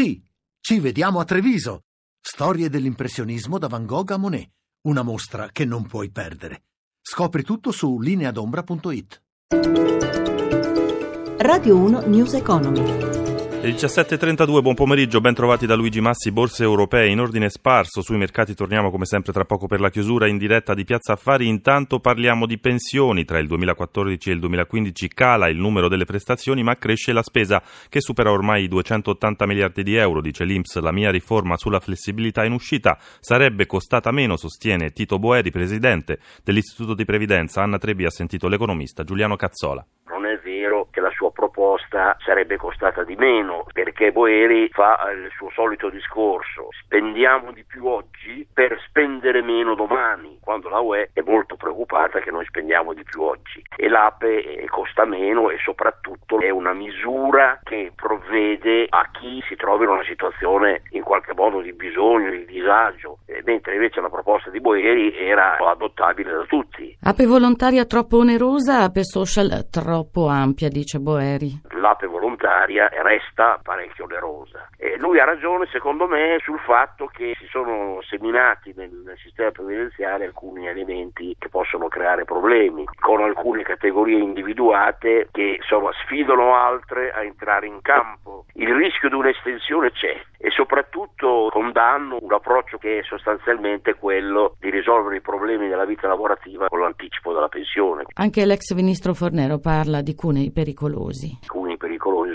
Sì, ci vediamo a Treviso. Storie dell'impressionismo da Van Gogh a Monet. Una mostra che non puoi perdere. Scopri tutto su lineadombra.it. Radio 1 News Economy. Il 17.32, buon pomeriggio, ben trovati da Luigi Massi, borse europee. In ordine sparso, sui mercati torniamo come sempre tra poco per la chiusura in diretta di Piazza Affari, intanto parliamo di pensioni, tra il 2014 e il 2015 cala il numero delle prestazioni ma cresce la spesa che supera ormai i 280 miliardi di euro, dice l'Inps, la mia riforma sulla flessibilità in uscita sarebbe costata meno, sostiene Tito Boeri, presidente dell'Istituto di Previdenza, Anna Trebi ha sentito l'economista Giuliano Cazzola che la sua proposta sarebbe costata di meno, perché Boeri fa il suo solito discorso, spendiamo di più oggi per spendere meno domani, quando la UE è molto preoccupata che noi spendiamo di più oggi e l'APE costa meno e soprattutto è una misura che provvede a chi si trova in una situazione in qualche modo di bisogno, di disagio, mentre invece la proposta di Boeri era adottabile da tutti. Ape volontaria troppo onerosa, ape social troppo ampia, dice Boeri. L'ape volontaria resta parecchio onerosa. E lui ha ragione, secondo me, sul fatto che si sono seminati nel, nel sistema previdenziale alcuni elementi che possono creare problemi, con alcune categorie individuate che insomma, sfidano altre a entrare in campo. Il rischio di un'estensione c'è e soprattutto condanno un approccio che è sostanzialmente quello di risolvere i problemi della vita lavorativa con l'anticipo della pensione. Anche l'ex ministro Fornero parla di cunei pericolosi. Cunei pericolosi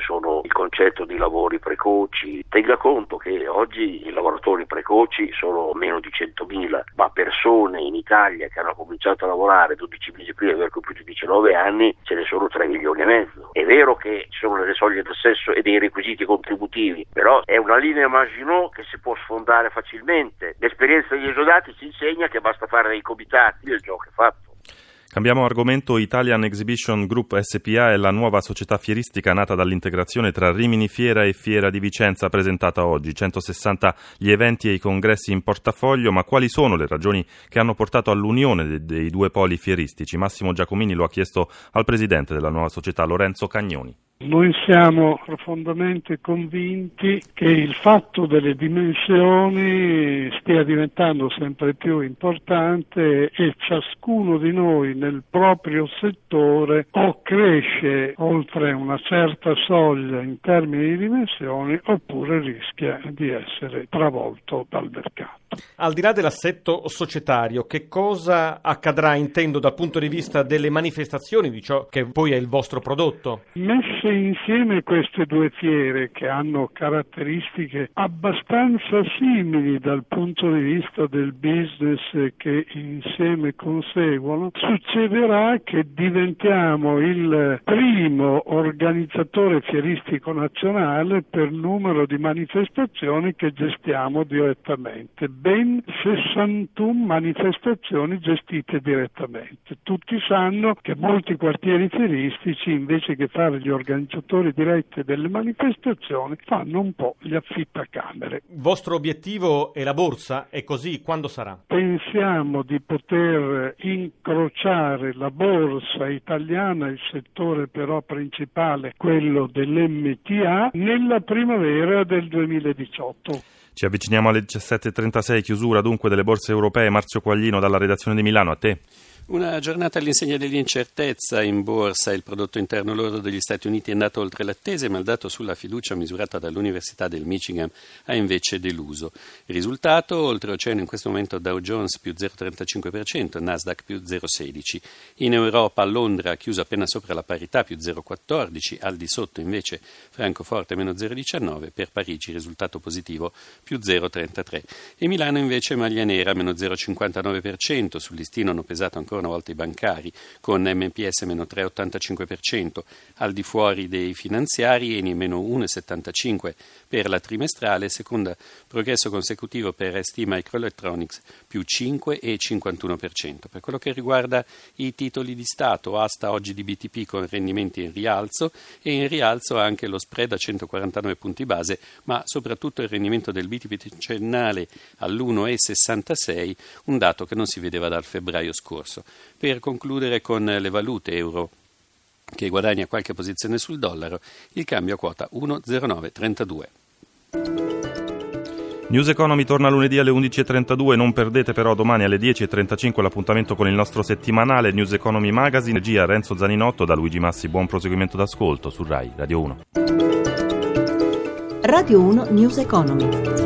sono il concetto di lavori precoci. Tenga conto che oggi i lavoratori precoci sono meno di 100.000, ma persone in Italia che hanno cominciato a lavorare 12 mesi prima di aver compiuto 19 anni ce ne sono 3 milioni e mezzo. È vero che ci sono delle soglie d'accesso e dei requisiti contributivi, però è una linea Maginot che si può sfondare facilmente. L'esperienza degli esodati ci insegna che basta fare dei comitati, il gioco è fatto. Cambiamo argomento. Italian Exhibition Group SPA è la nuova società fieristica nata dall'integrazione tra Rimini Fiera e Fiera di Vicenza presentata oggi. 160 gli eventi e i congressi in portafoglio, ma quali sono le ragioni che hanno portato all'unione dei, due poli fieristici? Massimo Giacomini lo ha chiesto al presidente della nuova società, Lorenzo Cagnoni. Noi siamo profondamente convinti che il fatto delle dimensioni stia diventando sempre più importante e ciascuno di noi nel proprio settore o cresce oltre una certa soglia in termini di dimensioni oppure rischia di essere travolto dal mercato. Al di là dell'assetto societario, che cosa accadrà, intendo, dal punto di vista delle manifestazioni di ciò che poi è il vostro prodotto? Messe insieme queste due fiere che hanno caratteristiche abbastanza simili dal punto di vista del business che insieme conseguono, succederà che diventiamo il primo organizzatore fieristico nazionale per numero di manifestazioni che gestiamo direttamente ben 61 manifestazioni gestite direttamente. Tutti sanno che molti quartieri fieristici, invece che fare gli organizzatori diretti delle manifestazioni, fanno un po' gli affittacamere. Il vostro obiettivo è la borsa? E così quando sarà? Pensiamo di poter incrociare la borsa italiana, il settore però principale, quello dell'MTA, nella primavera del 2018. Ci avviciniamo alle 17.36, chiusura dunque delle borse europee. Marzio Quaglino dalla redazione di Milano, a te. Una giornata all'insegna dell'incertezza in borsa, il prodotto interno lordo degli Stati Uniti è andato oltre l'attese, ma il dato sulla fiducia misurata dall'Università del Michigan ha invece deluso. Risultato, oltreoceano in questo momento Dow Jones più 0,35%, Nasdaq più 0,16%. In Europa Londra ha chiuso appena sopra la parità più 0,14%, al di sotto invece Francoforte meno 0,19%, per Parigi risultato positivo più 0,33%. E Milano invece maglia nera meno 0,59%, sul listino hanno pesato ancora ancora una volta i bancari, con MPS meno 3,85%, al di fuori dei finanziari Eni meno 1,75% per la trimestrale, seconda progresso consecutivo per ST Microelectronics più 5,51%. Per quello che riguarda i titoli di Stato, asta oggi di BTP con rendimenti in rialzo e in rialzo anche lo spread a 149 punti base, ma soprattutto il rendimento del BTP decennale all'1,66, un dato che non si vedeva dal febbraio scorso. Per concludere con le valute euro che guadagna qualche posizione sul dollaro, il cambio a quota 1,0932. News Economy torna lunedì alle 11.32, non perdete però domani alle 10.35 l'appuntamento con il nostro settimanale News Economy Magazine. Regia Renzo Zaninotto da Luigi Massi, buon proseguimento d'ascolto su RAI Radio 1. Radio 1 News Economy.